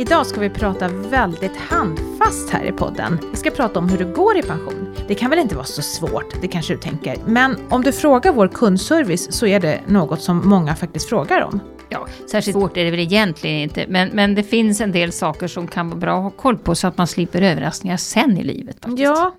Idag ska vi prata väldigt handfast här i podden. Vi ska prata om hur det går i pension. Det kan väl inte vara så svårt, det kanske du tänker. Men om du frågar vår kundservice så är det något som många faktiskt frågar om. Ja, särskilt svårt är det väl egentligen inte. Men, men det finns en del saker som kan vara bra att ha koll på så att man slipper överraskningar sen i livet. Faktiskt. Ja,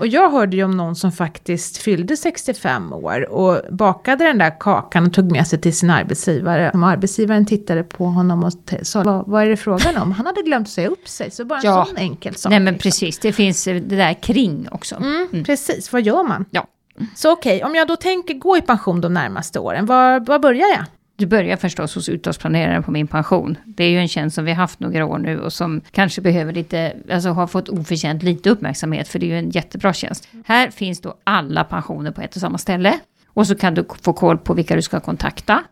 och jag hörde ju om någon som faktiskt fyllde 65 år och bakade den där kakan och tog med sig till sin arbetsgivare. Och arbetsgivaren tittade på honom och sa, vad, vad är det frågan om? Han hade glömt säga upp sig, så bara en Ja. sån enkel sak. Nej men liksom. precis, det finns det där kring också. Mm, Precis, vad gör man? Ja. Så okej, om jag då tänker gå i pension de närmaste åren, var, var börjar jag? Du börjar förstås hos uttagsplaneraren på min pension. Det är ju en tjänst som vi har haft några år nu och som kanske behöver lite, alltså har fått oförtjänt lite uppmärksamhet för det är ju en jättebra tjänst. Här finns då alla pensioner på ett och samma ställe. Och så kan du få koll på vilka du ska kontakta.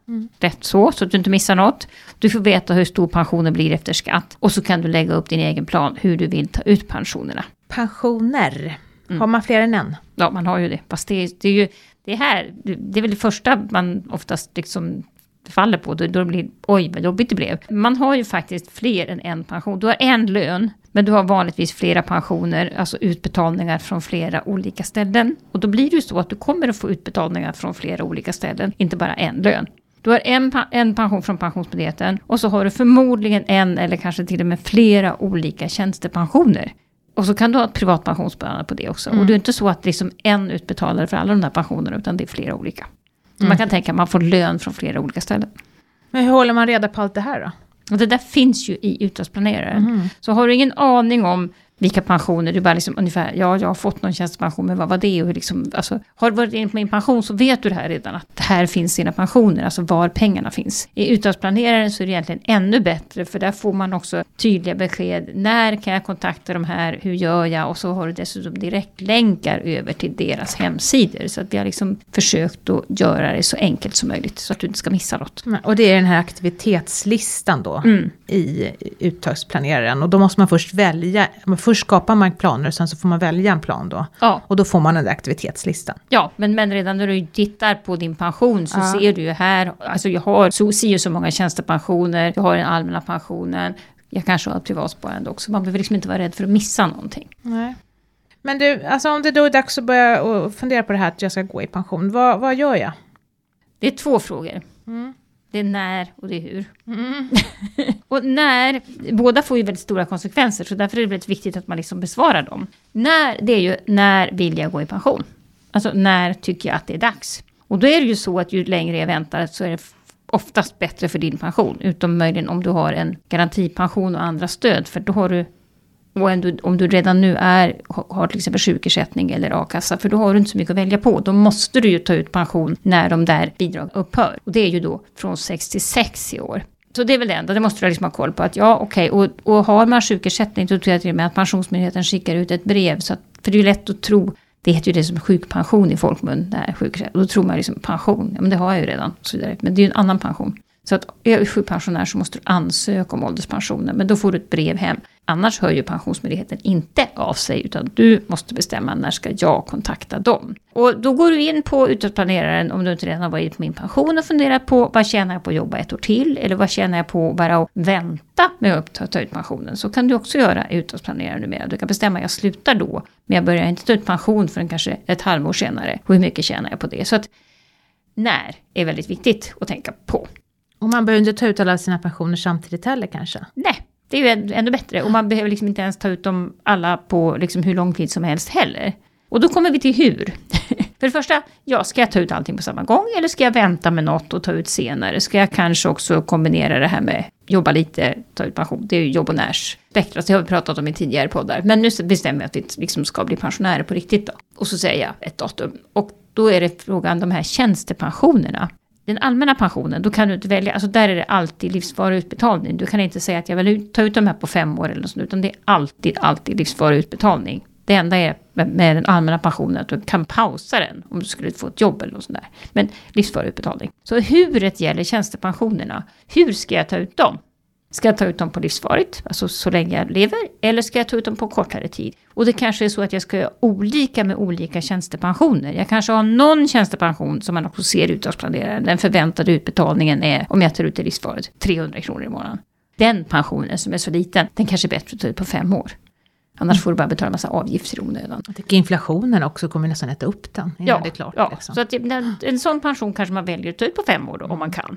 Rätt så, så att du inte missar något. Du får veta hur stor pensionen blir efter skatt. Och så kan du lägga upp din egen plan hur du vill ta ut pensionerna. Pensioner. Mm. Har man fler än en? Ja, man har ju det. Fast det, det är ju det här, det är väl det första man oftast liksom faller på. Då, då blir oj vad jobbigt det blev. Man har ju faktiskt fler än en pension. Du har en lön, men du har vanligtvis flera pensioner, alltså utbetalningar från flera olika ställen. Och då blir det ju så att du kommer att få utbetalningar från flera olika ställen, inte bara en lön. Du har en, en pension från Pensionsmyndigheten och så har du förmodligen en eller kanske till och med flera olika tjänstepensioner. Och så kan du ha ett privat pensionssparande på det också. Och det är inte så att det är liksom en utbetalare för alla de där pensionerna, utan det är flera olika. Så man kan tänka att man får lön från flera olika ställen. Men hur håller man reda på allt det här då? Och det där finns ju i uttagsplaneraren. Så har du ingen aning om vilka pensioner, du bara liksom ungefär, ja jag har fått någon tjänstepension, men vad var det? Och liksom, alltså, har du varit inne på min pension så vet du det här redan, att här finns dina pensioner, alltså var pengarna finns. I uttagsplaneraren så är det egentligen ännu bättre, för där får man också tydliga besked. När kan jag kontakta de här? Hur gör jag? Och så har du dessutom direktlänkar över till deras hemsidor. Så att vi har liksom försökt att göra det så enkelt som möjligt, så att du inte ska missa något. Och det är den här aktivitetslistan då Mm. i uttagsplaneraren. Och då måste man först välja, men först skapar man planer och sen så får man välja en plan då. Ja, Och då får man den där aktivitetslistan. Ja, men, men redan när du tittar på din pension så Ja. ser du ju här, alltså jag har så, si och så många tjänstepensioner, jag har den allmänna pensionen, jag kanske har privatsparande också. Man behöver liksom inte vara rädd för att missa någonting. Nej. Men du, alltså om det då är dags att börja och fundera på det här att jag ska gå i pension, vad, vad gör jag? Det är två frågor. Mm. Det är när och det är hur. och när, båda får ju väldigt stora konsekvenser, så därför är det väldigt viktigt att man liksom besvarar dem. När, det är ju när vill jag gå i pension? Alltså när tycker jag att det är dags? Och då är det ju så att ju längre jag väntar så är det oftast bättre för din pension. Utom möjligen om du har en garantipension och andra stöd. För då har du, och om du, om du redan nu är, har till exempel sjukersättning eller a-kassa. För då har du inte så mycket att välja på. Då måste du ju ta ut pension när de där bidragen upphör. Och det är ju då från 66 i år. Så det är väl det enda, det måste du liksom ha koll på. Att ja, okej, och, och har man sjukersättning då tror jag till och med att Pensionsmyndigheten skickar ut ett brev. Så att, för det är ju lätt att tro, det heter ju det som sjukpension i folkmun, där sjukersättning. Då tror man liksom pension, ja men det har jag ju redan. Och så vidare. Men det är ju en annan pension. Så att är du sjukpensionär så måste du ansöka om ålderspensionen, men då får du ett brev hem. Annars hör ju Pensionsmyndigheten inte av sig, utan du måste bestämma när ska jag kontakta dem. Och då går du in på utåtplaneraren om du inte redan har varit på min pension och funderat på vad tjänar jag på att jobba ett år till? Eller vad tjänar jag på bara att vänta med att ta, ut pensionen? Så kan du också göra i utåtplaneraren numera. Du kan bestämma jag slutar då, men jag börjar inte ta ut pension förrän kanske ett halvår senare. Hur mycket tjänar jag på det? Så att när är väldigt viktigt att tänka på. Och man behöver inte ta ut alla sina pensioner samtidigt heller kanske? Nej, det är ju ännu bättre. Och man behöver liksom inte ens ta ut dem alla på liksom hur lång tid som helst heller. Och då kommer vi till hur. För det första, ja, ska jag ta ut allting på samma gång eller ska jag vänta med något och ta ut senare? Ska jag kanske också kombinera det här med jobba lite, ta ut pension? Det är ju jobb och närsspektrat, alltså, det har vi pratat om i tidigare poddar. Men nu bestämmer jag att vi liksom ska bli pensionärer på riktigt då. Och så säger jag ett datum. Och då är det frågan, de här tjänstepensionerna. Den allmänna pensionen, då kan du inte välja, alltså där är det alltid livsvarig utbetalning. Du kan inte säga att jag vill ta ut de här på fem år eller något sånt, utan det är alltid, alltid livsvarig utbetalning. Det enda är med, med den allmänna pensionen att du kan pausa den om du skulle få ett jobb eller något sånt där. Men livsvarig utbetalning. Så huret gäller tjänstepensionerna. Hur ska jag ta ut dem? Ska jag ta ut dem på livsvarigt, alltså så länge jag lever, eller ska jag ta ut dem på kortare tid? Och det kanske är så att jag ska göra olika med olika tjänstepensioner. Jag kanske har någon tjänstepension som man också ser uttagsplaneraren. Den förväntade utbetalningen är, om jag tar ut det livsvarigt, 300 kronor i månaden. den pensionen som är så liten, den kanske är bättre att ta ut på fem år. Annars får du bara betala en massa avgifter i onödan. Jag tycker inflationen också kommer nästan äta upp den innan Ja, det är klart. ja. liksom. så att en sån pension kanske man väljer att ta ut på fem år då, om man kan.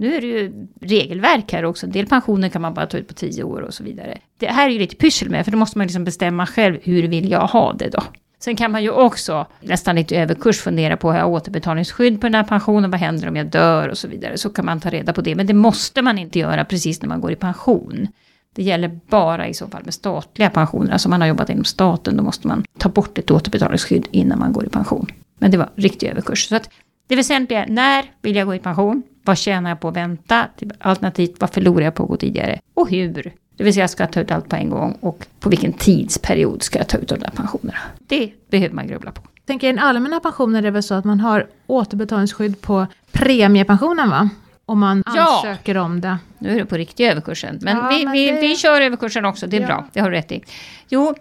Nu är det ju regelverk här också. En del pensioner kan man bara ta ut på tio år och så vidare. Det här är ju lite pyssel med, för då måste man liksom bestämma själv hur vill jag ha det då. Sen kan man ju också, nästan lite överkurs, fundera på, har jag återbetalningsskydd på den här pensionen? Vad händer om jag dör? Och så vidare. Så kan man ta reda på det. Men det måste man inte göra precis när man går i pension. Det gäller bara i så fall med statliga pensioner. Alltså om man har jobbat inom staten, då måste man ta bort ett återbetalningsskydd innan man går i pension. Men det var riktig överkurs. Så att det väsentliga är, när vill jag gå i pension? Vad tjänar jag på att vänta? Typ Alternativt, vad förlorar jag på att gå tidigare? Och hur? Det vill säga, ska jag ta ut allt på en gång? Och på vilken tidsperiod ska jag ta ut de där pensionerna? Det behöver man grubbla på. Jag tänker i den allmänna pensionen är det väl så att man har återbetalningsskydd på premiepensionen va? Om man Ja. ansöker om det. Nu är det på riktiga överkursen. Men, Ja, vi, men vi, det- vi kör överkursen också, det är Ja. bra. Det har du rätt i. Jo,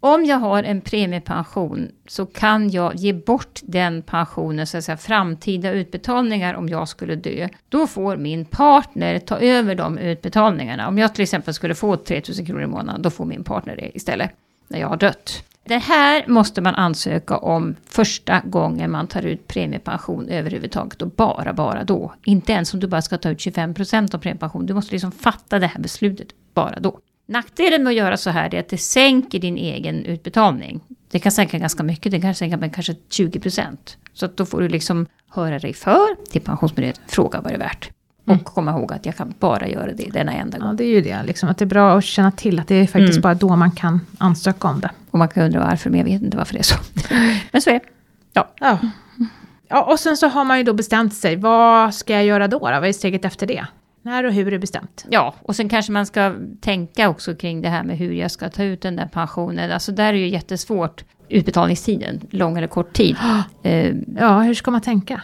om jag har en premiepension så kan jag ge bort den pensionen, så att säga, framtida utbetalningar om jag skulle dö. Då får min partner ta över de utbetalningarna. Om jag till exempel skulle få 3000 kronor i månaden, då får min partner det istället, när jag har dött. Det här måste man ansöka om första gången man tar ut premiepension överhuvudtaget och bara, bara då. Inte ens om du bara ska ta ut 25% av premiepension. Du måste liksom fatta det här beslutet bara då. Nackdelen med att göra så här är att det sänker din egen utbetalning. Det kan sänka ganska mycket, det kan sänka med kanske 20%. Så att då får du liksom höra dig för till Pensionsmyndigheten, fråga vad det är värt. Och komma ihåg att jag kan bara göra det denna enda gång. Ja, det är ju det. Liksom, att det är bra att känna till att det är faktiskt Mm. bara då man kan ansöka om det. Och man kan undra varför, men jag vet inte varför det är så. Men så är det. Ja. Ja. ja, och sen så har man ju då bestämt sig. Vad ska jag göra då? då? Vad är steget efter det? När och hur är bestämt? Ja, och sen kanske man ska tänka också kring det här med hur jag ska ta ut den där pensionen. Alltså där är ju jättesvårt utbetalningstiden, lång eller kort tid. Eh, Ja, hur ska man tänka? Har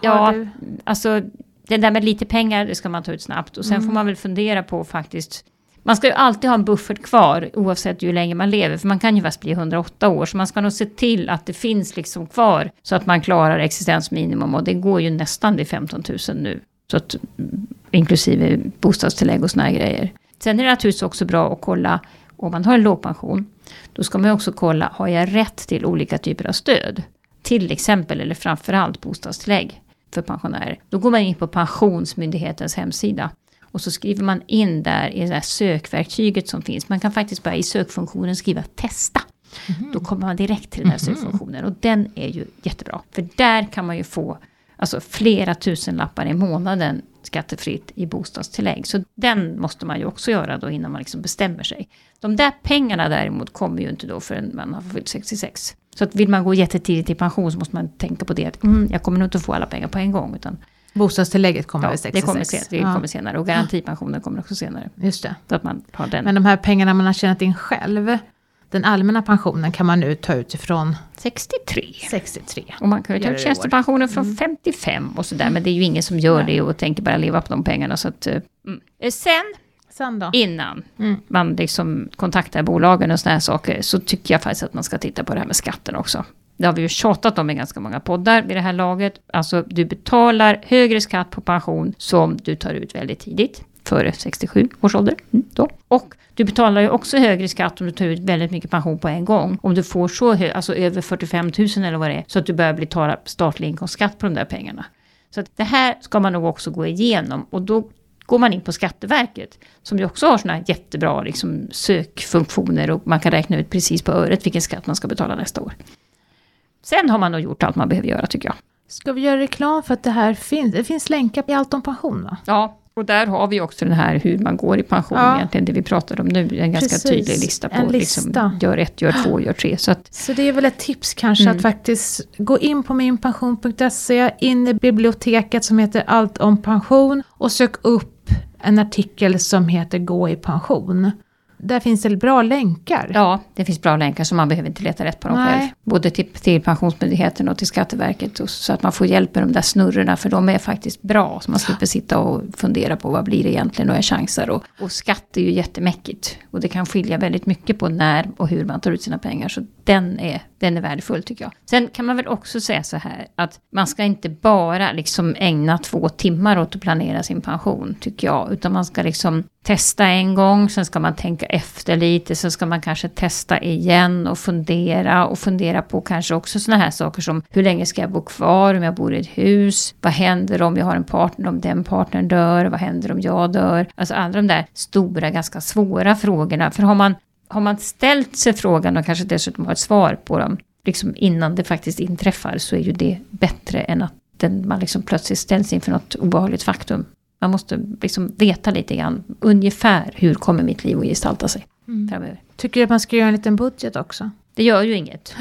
ja, du- alltså det där med lite pengar, det ska man ta ut snabbt. Och sen får man väl fundera på faktiskt, man ska ju alltid ha en buffert kvar oavsett hur länge man lever. För man kan ju fast bli 108 år, så man ska nog se till att det finns liksom kvar. Så att man klarar existensminimum och det går ju nästan vid 15 000 nu. Så att, mm, inklusive bostadstillägg och såna här grejer. Sen är det naturligtvis också bra att kolla, om man har en låg pension, då ska man också kolla, har jag rätt till olika typer av stöd? Till exempel, eller framförallt bostadstillägg för pensionärer. Då går man in på Pensionsmyndighetens hemsida. Och så skriver man in där i det här sökverktyget som finns. Man kan faktiskt bara i sökfunktionen skriva testa. Då kommer man direkt till den här sökfunktionen. Och den är ju jättebra. För där kan man ju få alltså, flera tusen lappar i månaden skattefritt i bostadstillägg. Så den måste man ju också göra då innan man liksom bestämmer sig. De där pengarna däremot kommer ju inte då förrän man har fyllt 66. Så att vill man gå jättetidigt i pension så måste man tänka på det att mm, jag kommer nog inte få alla pengar på en gång. Utan, Bostadstillägget kommer ja, det 66? kommer, sen, det ja, kommer senare och garantipensionen kommer också senare. Just det. Så att man har den. Men de här pengarna man har tjänat in själv, den allmänna pensionen kan man nu ta ut ifrån 63. 63. Och man kan ju ta ut tjänstepensionen från 55 och sådär. Men det är ju ingen som gör det och tänker bara leva på de pengarna. Så att, eh, mm. Eh, Sen innan Mm. man liksom kontaktar bolagen och sådana här saker så tycker jag faktiskt att man ska titta på det här med skatten också. Det har vi ju tjatat om i ganska många poddar vid det här laget. Alltså du betalar högre skatt på pension som du tar ut väldigt tidigt. Före 67 års ålder. Mm, då. Och du betalar ju också högre skatt om du tar ut väldigt mycket pension på en gång. Om du får så hög, alltså över 45 000 eller vad det är. Så att du börjar betala statlig inkomstskatt på de där pengarna. Så det här ska man nog också gå igenom. Och då går man in på Skatteverket, som ju också har såna jättebra liksom, sökfunktioner och man kan räkna ut precis på öret vilken skatt man ska betala nästa år. Sen har man nog gjort allt man behöver göra tycker jag. Ska vi göra reklam för att det här finns? Det finns länkar i Allt om pension va? Ja, och där har vi också den här hur man går i pension Ja. egentligen, det vi pratar om nu. En ganska Precis, tydlig lista på en lista. Liksom, gör ett, gör två, gör tre. Så att, Så det är väl ett tips kanske Mm. att faktiskt gå in på minpension.se, in i biblioteket som heter Allt om pension och sök upp en artikel som heter Gå i pension. Där finns det bra länkar. ja, det finns bra länkar så man behöver inte leta rätt på dem Nej. själv. Både till, till Pensionsmyndigheten och till Skatteverket. Och, så att man får hjälp med de där snurrorna, för de är faktiskt bra. Så man slipper sitta och fundera på vad blir det egentligen och jag chansar. Och, och skatt är ju jättemäckigt. Och det kan skilja väldigt mycket på när och hur man tar ut sina pengar. Så den är, den är värdefull tycker jag. Sen kan man väl också säga så här att man ska inte bara liksom ägna två timmar åt att planera sin pension tycker jag. Utan man ska liksom testa en gång, sen ska man tänka efter lite, sen ska man kanske testa igen och fundera och fundera på kanske också sådana här saker som hur länge ska jag bo kvar om jag bor i ett hus? Vad händer om jag har en partner, om den partnern dör? Vad händer om jag dör? Alltså alla de där stora, ganska svåra frågorna. För har man, har man ställt sig frågan och kanske dessutom har ett svar på dem, liksom innan det faktiskt inträffar, så är ju det bättre än att den, man liksom plötsligt ställs inför något obehagligt faktum. Man måste liksom veta lite grann ungefär hur kommer mitt liv att gestalta sig mm. framöver. Tycker du att man ska göra en liten budget också? Det gör ju inget.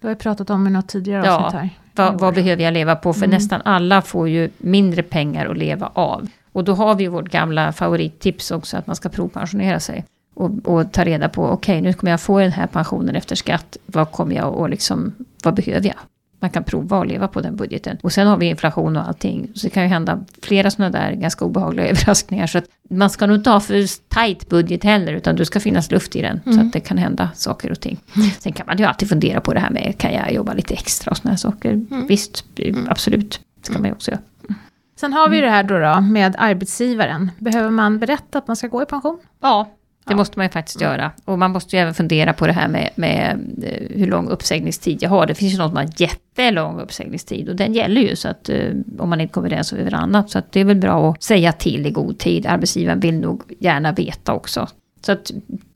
Det har vi pratat om i något tidigare ja, avsnitt här. Vad, vad behöver jag leva på? För mm. nästan alla får ju mindre pengar att leva av. Och då har vi vårt gamla favorittips också att man ska provpensionera sig. Och, och ta reda på, okej okay, nu kommer jag få den här pensionen efter skatt. Vad kommer jag och liksom, vad behöver jag? Man kan prova att leva på den budgeten. Och sen har vi inflation och allting. Så det kan ju hända flera sådana där ganska obehagliga överraskningar. Så att man ska nog inte ha för tight budget heller, utan det ska finnas luft i den. Mm. Så att det kan hända saker och ting. Mm. Sen kan man ju alltid fundera på det här med, kan jag jobba lite extra och sådana här saker? Mm. Visst, mm. absolut. Det ska man ju också göra. Sen har vi ju det här då, då med arbetsgivaren. Behöver man berätta att man ska gå i pension? Ja, det ja. måste man ju faktiskt mm. göra. Och man måste ju även fundera på det här med, med, eh, hur lång uppsägningstid jag har. Det finns ju någon som har jättelång uppsägningstid och den gäller ju så att uh, om man inte kommer överens över annat. Så att det är väl bra att säga till i god tid. Arbetsgivaren vill nog gärna veta också. Så att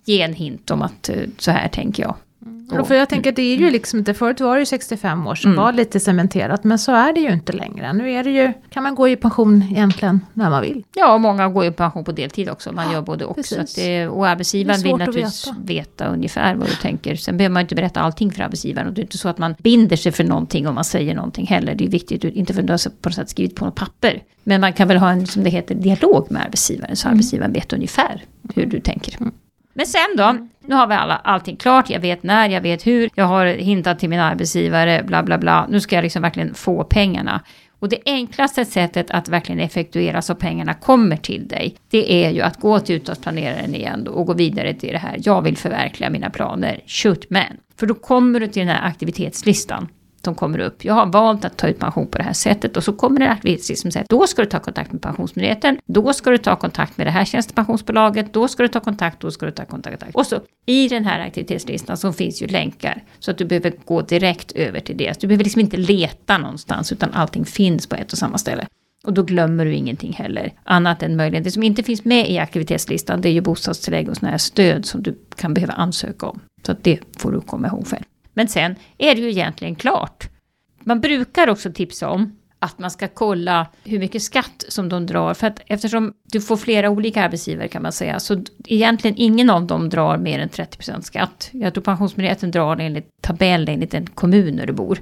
ge en hint om att uh, så här tänker jag. Och, för jag tänker att det är ju liksom inte, förut var det ju 65 år som mm. var lite cementerat, men så är det ju inte längre. Nu är det ju, kan man gå i pension egentligen när man vill. Ja, och många går i pension på deltid också, man gör både och. Så att det, och arbetsgivaren vill naturligtvis veta. veta. ungefär vad du tänker. Sen behöver man inte berätta allting för arbetsgivaren. Och det är inte så att man binder sig för någonting om man säger någonting heller. Det är viktigt, inte för att du har på något sätt skrivit på något papper. Men man kan väl ha en, som det heter, dialog med arbetsgivaren, så mm. arbetsgivaren vet ungefär hur du tänker. Mm. Men sen då, nu har vi alla, allting klart, jag vet när, jag vet hur, jag har hintat till min arbetsgivare, bla bla bla. Nu ska jag liksom verkligen få pengarna. Och det enklaste sättet att verkligen effektuera så pengarna kommer till dig, det är ju att gå till utåtsplaneraren igen och gå vidare till det här, jag vill förverkliga mina planer, shoot man. För då kommer du till den här aktivitetslistan som kommer upp. Jag har valt att ta ut pension på det här sättet och så kommer det en aktivitetslista som säger då ska du ta kontakt med Pensionsmyndigheten, då ska du ta kontakt med det här tjänstepensionsbolaget, då ska du ta kontakt, då ska du ta kontakt. Och så i den här aktivitetslistan så finns ju länkar så att du behöver gå direkt över till det. Du behöver liksom inte leta någonstans utan allting finns på ett och samma ställe. Och då glömmer du ingenting heller. Annat än möjligen det som inte finns med i aktivitetslistan det är ju bostadstillägg och sådana här stöd som du kan behöva ansöka om. Så att det får du komma ihåg själv. Men sen är det ju egentligen klart. Man brukar också tipsa om att man ska kolla hur mycket skatt som de drar. För att eftersom du får flera olika arbetsgivare kan man säga, så egentligen ingen av dem drar mer än 30% skatt. Jag tror Pensionsmyndigheten drar enligt tabell enligt den kommun där du bor.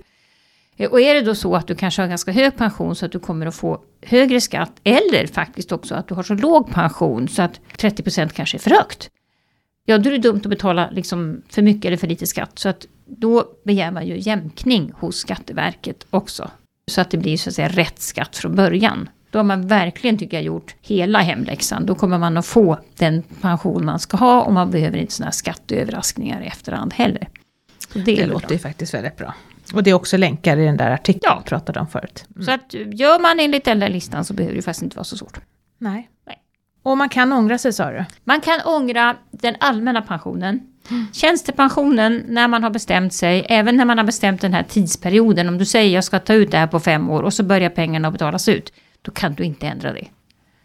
Eh, och är det då så att du kanske har ganska hög pension så att du kommer att få högre skatt, eller faktiskt också att du har så låg pension så att 30% kanske är för högt. Ja, då är det dumt att betala liksom för mycket eller för lite skatt. Så att då begär man ju jämkning hos Skatteverket också. Så att det blir så att säga rätt skatt från början. Då har man verkligen, tycker jag, gjort hela hemläxan. Då kommer man att få den pension man ska ha och man behöver inte sådana här skatteöverraskningar i efterhand heller. Det, det låter ju faktiskt väldigt bra. Och det är också länkar i den där artikeln ja. jag pratade om förut. Mm. Så att gör man enligt den där listan så behöver det faktiskt inte vara så svårt. Nej. Nej. Och man kan ångra sig sa du? Man kan ångra den allmänna pensionen. Mm. Tjänstepensionen när man har bestämt sig, även när man har bestämt den här tidsperioden. Om du säger jag ska ta ut det här på fem år och så börjar pengarna betalas ut. Då kan du inte ändra det.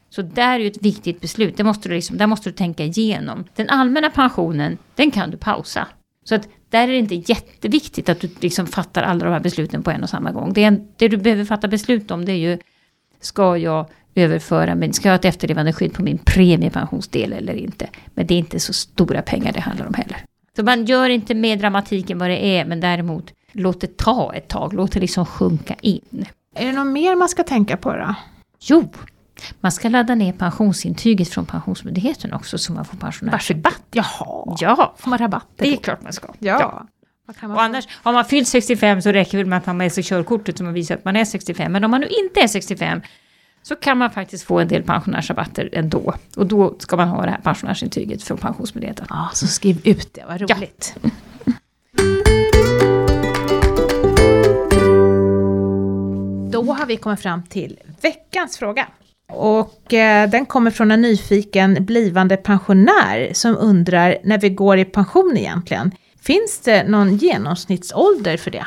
Så där är ju ett viktigt beslut. Det måste du liksom, där måste du tänka igenom. Den allmänna pensionen, den kan du pausa. Så att där är det inte jätteviktigt att du liksom fattar alla de här besluten på en och samma gång. Det, en, det du behöver fatta beslut om det är ju, ska jag överföra, men ska jag ha ett efterlevande skydd på min premiepensionsdel eller inte? Men det är inte så stora pengar det handlar om heller. Så man gör inte mer dramatiken vad det är, men däremot låt det ta ett tag, låt det liksom sjunka in. Är det något mer man ska tänka på då? Jo, man ska ladda ner pensionsintyget från Pensionsmyndigheten också så man får pensionärsrabatt. Jaha, ja. får man rabatt? Det är klart man ska. Ja. ja. Och annars, har man fyllt 65 så räcker det med att man har med sig körkortet som visar att man är 65. Men om man nu inte är 65 så kan man faktiskt få en del pensionärsrabatter ändå. Och då ska man ha det här pensionärsintyget från Pensionsmyndigheten. Ja, så skriv ut det, vad roligt. Ja. Då har vi kommit fram till veckans fråga. Och eh, den kommer från en nyfiken blivande pensionär som undrar när vi går i pension egentligen. Finns det någon genomsnittsålder för det?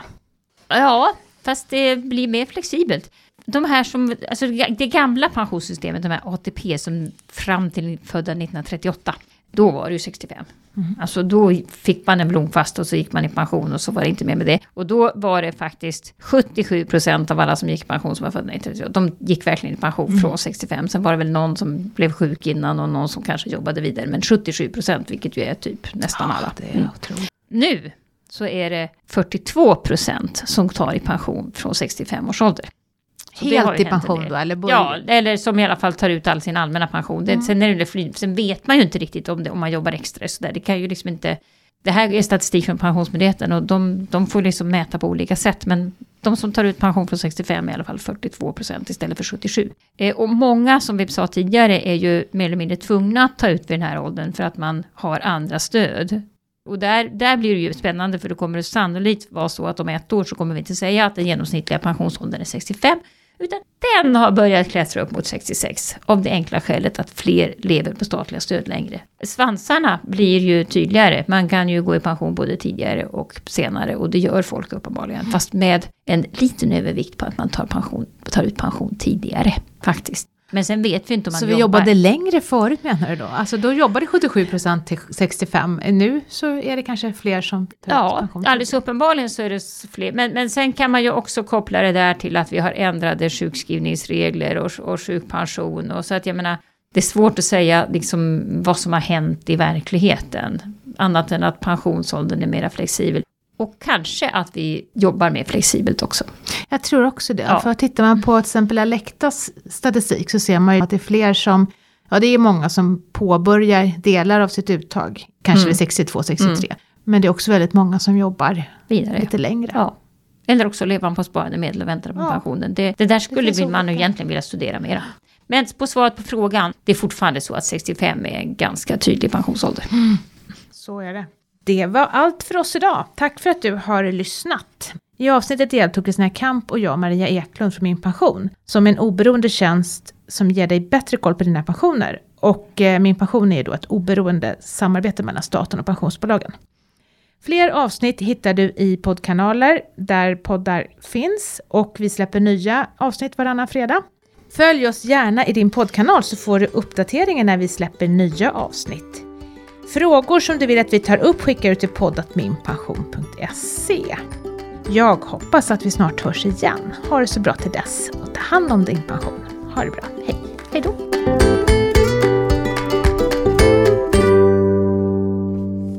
Ja, fast det blir mer flexibelt. De här som, alltså det gamla pensionssystemet, de här ATP som fram till födda 1938, då var det ju 65. Mm. Alltså då fick man en blomfast och så gick man i pension och så var det inte mer med det. Och då var det faktiskt 77 procent av alla som gick i pension som var födda 1938. De gick verkligen i pension mm. från 65. Sen var det väl någon som blev sjuk innan och någon som kanske jobbade vidare. Men 77 procent, vilket ju är typ nästan alla. Ja, det är mm. Nu så är det 42 procent som tar i pension från 65 års ålder. Helt i pension då? Eller ja, eller som i alla fall tar ut all sin allmänna pension. Det, mm. sen, är det fly, sen vet man ju inte riktigt om, det, om man jobbar extra. Så där. Det kan ju liksom inte... Det här är statistik från Pensionsmyndigheten och de, de får liksom mäta på olika sätt. Men de som tar ut pension från 65 är i alla fall 42 procent istället för 77. Eh, och många, som vi sa tidigare, är ju mer eller mindre tvungna att ta ut vid den här åldern för att man har andra stöd. Och där, där blir det ju spännande för det kommer det sannolikt vara så att om ett år så kommer vi inte säga att den genomsnittliga pensionsåldern är 65 utan den har börjat klättra upp mot 66 av det enkla skälet att fler lever på statliga stöd längre. Svansarna blir ju tydligare. Man kan ju gå i pension både tidigare och senare och det gör folk uppenbarligen. Fast med en liten övervikt på att man tar, pension, tar ut pension tidigare faktiskt. Men sen vet vi inte om man så jobbar. Så vi jobbade längre förut menar du då? Alltså då jobbade 77% till 65. Nu så är det kanske fler som tar Ja, alldeles uppenbarligen så är det fler. Men, men sen kan man ju också koppla det där till att vi har ändrade sjukskrivningsregler och, och sjukpension. Och så att jag menar, det är svårt att säga liksom vad som har hänt i verkligheten. Annat än att pensionsåldern är mera flexibel. Och kanske att vi jobbar mer flexibelt också. Jag tror också det. Ja. För tittar man på till exempel Alectas statistik så ser man ju att det är fler som, ja det är många som påbörjar delar av sitt uttag, kanske mm. vid 62, 63. Mm. Men det är också väldigt många som jobbar Vidare. lite längre. Ja. Eller också lever man på sparade medel och väntar på ja. pensionen. Det, det där skulle det man egentligen vilja studera mera. Men på svaret på frågan, det är fortfarande så att 65 är en ganska tydlig pensionsålder. Mm. Så är det. Det var allt för oss idag. Tack för att du har lyssnat. I avsnittet deltog Kristina Kamp och jag, Maria Eklund från Min Pension, som en oberoende tjänst som ger dig bättre koll på dina pensioner. Och eh, Min Pension är då ett oberoende samarbete mellan staten och pensionsbolagen. Fler avsnitt hittar du i poddkanaler där poddar finns och vi släpper nya avsnitt varannan fredag. Följ oss gärna i din poddkanal så får du uppdateringar när vi släpper nya avsnitt. Frågor som du vill att vi tar upp skickar du till poddatminpension.se. Jag hoppas att vi snart hörs igen. Ha det så bra till dess och ta hand om din pension. Ha det bra. Hej! Hej då!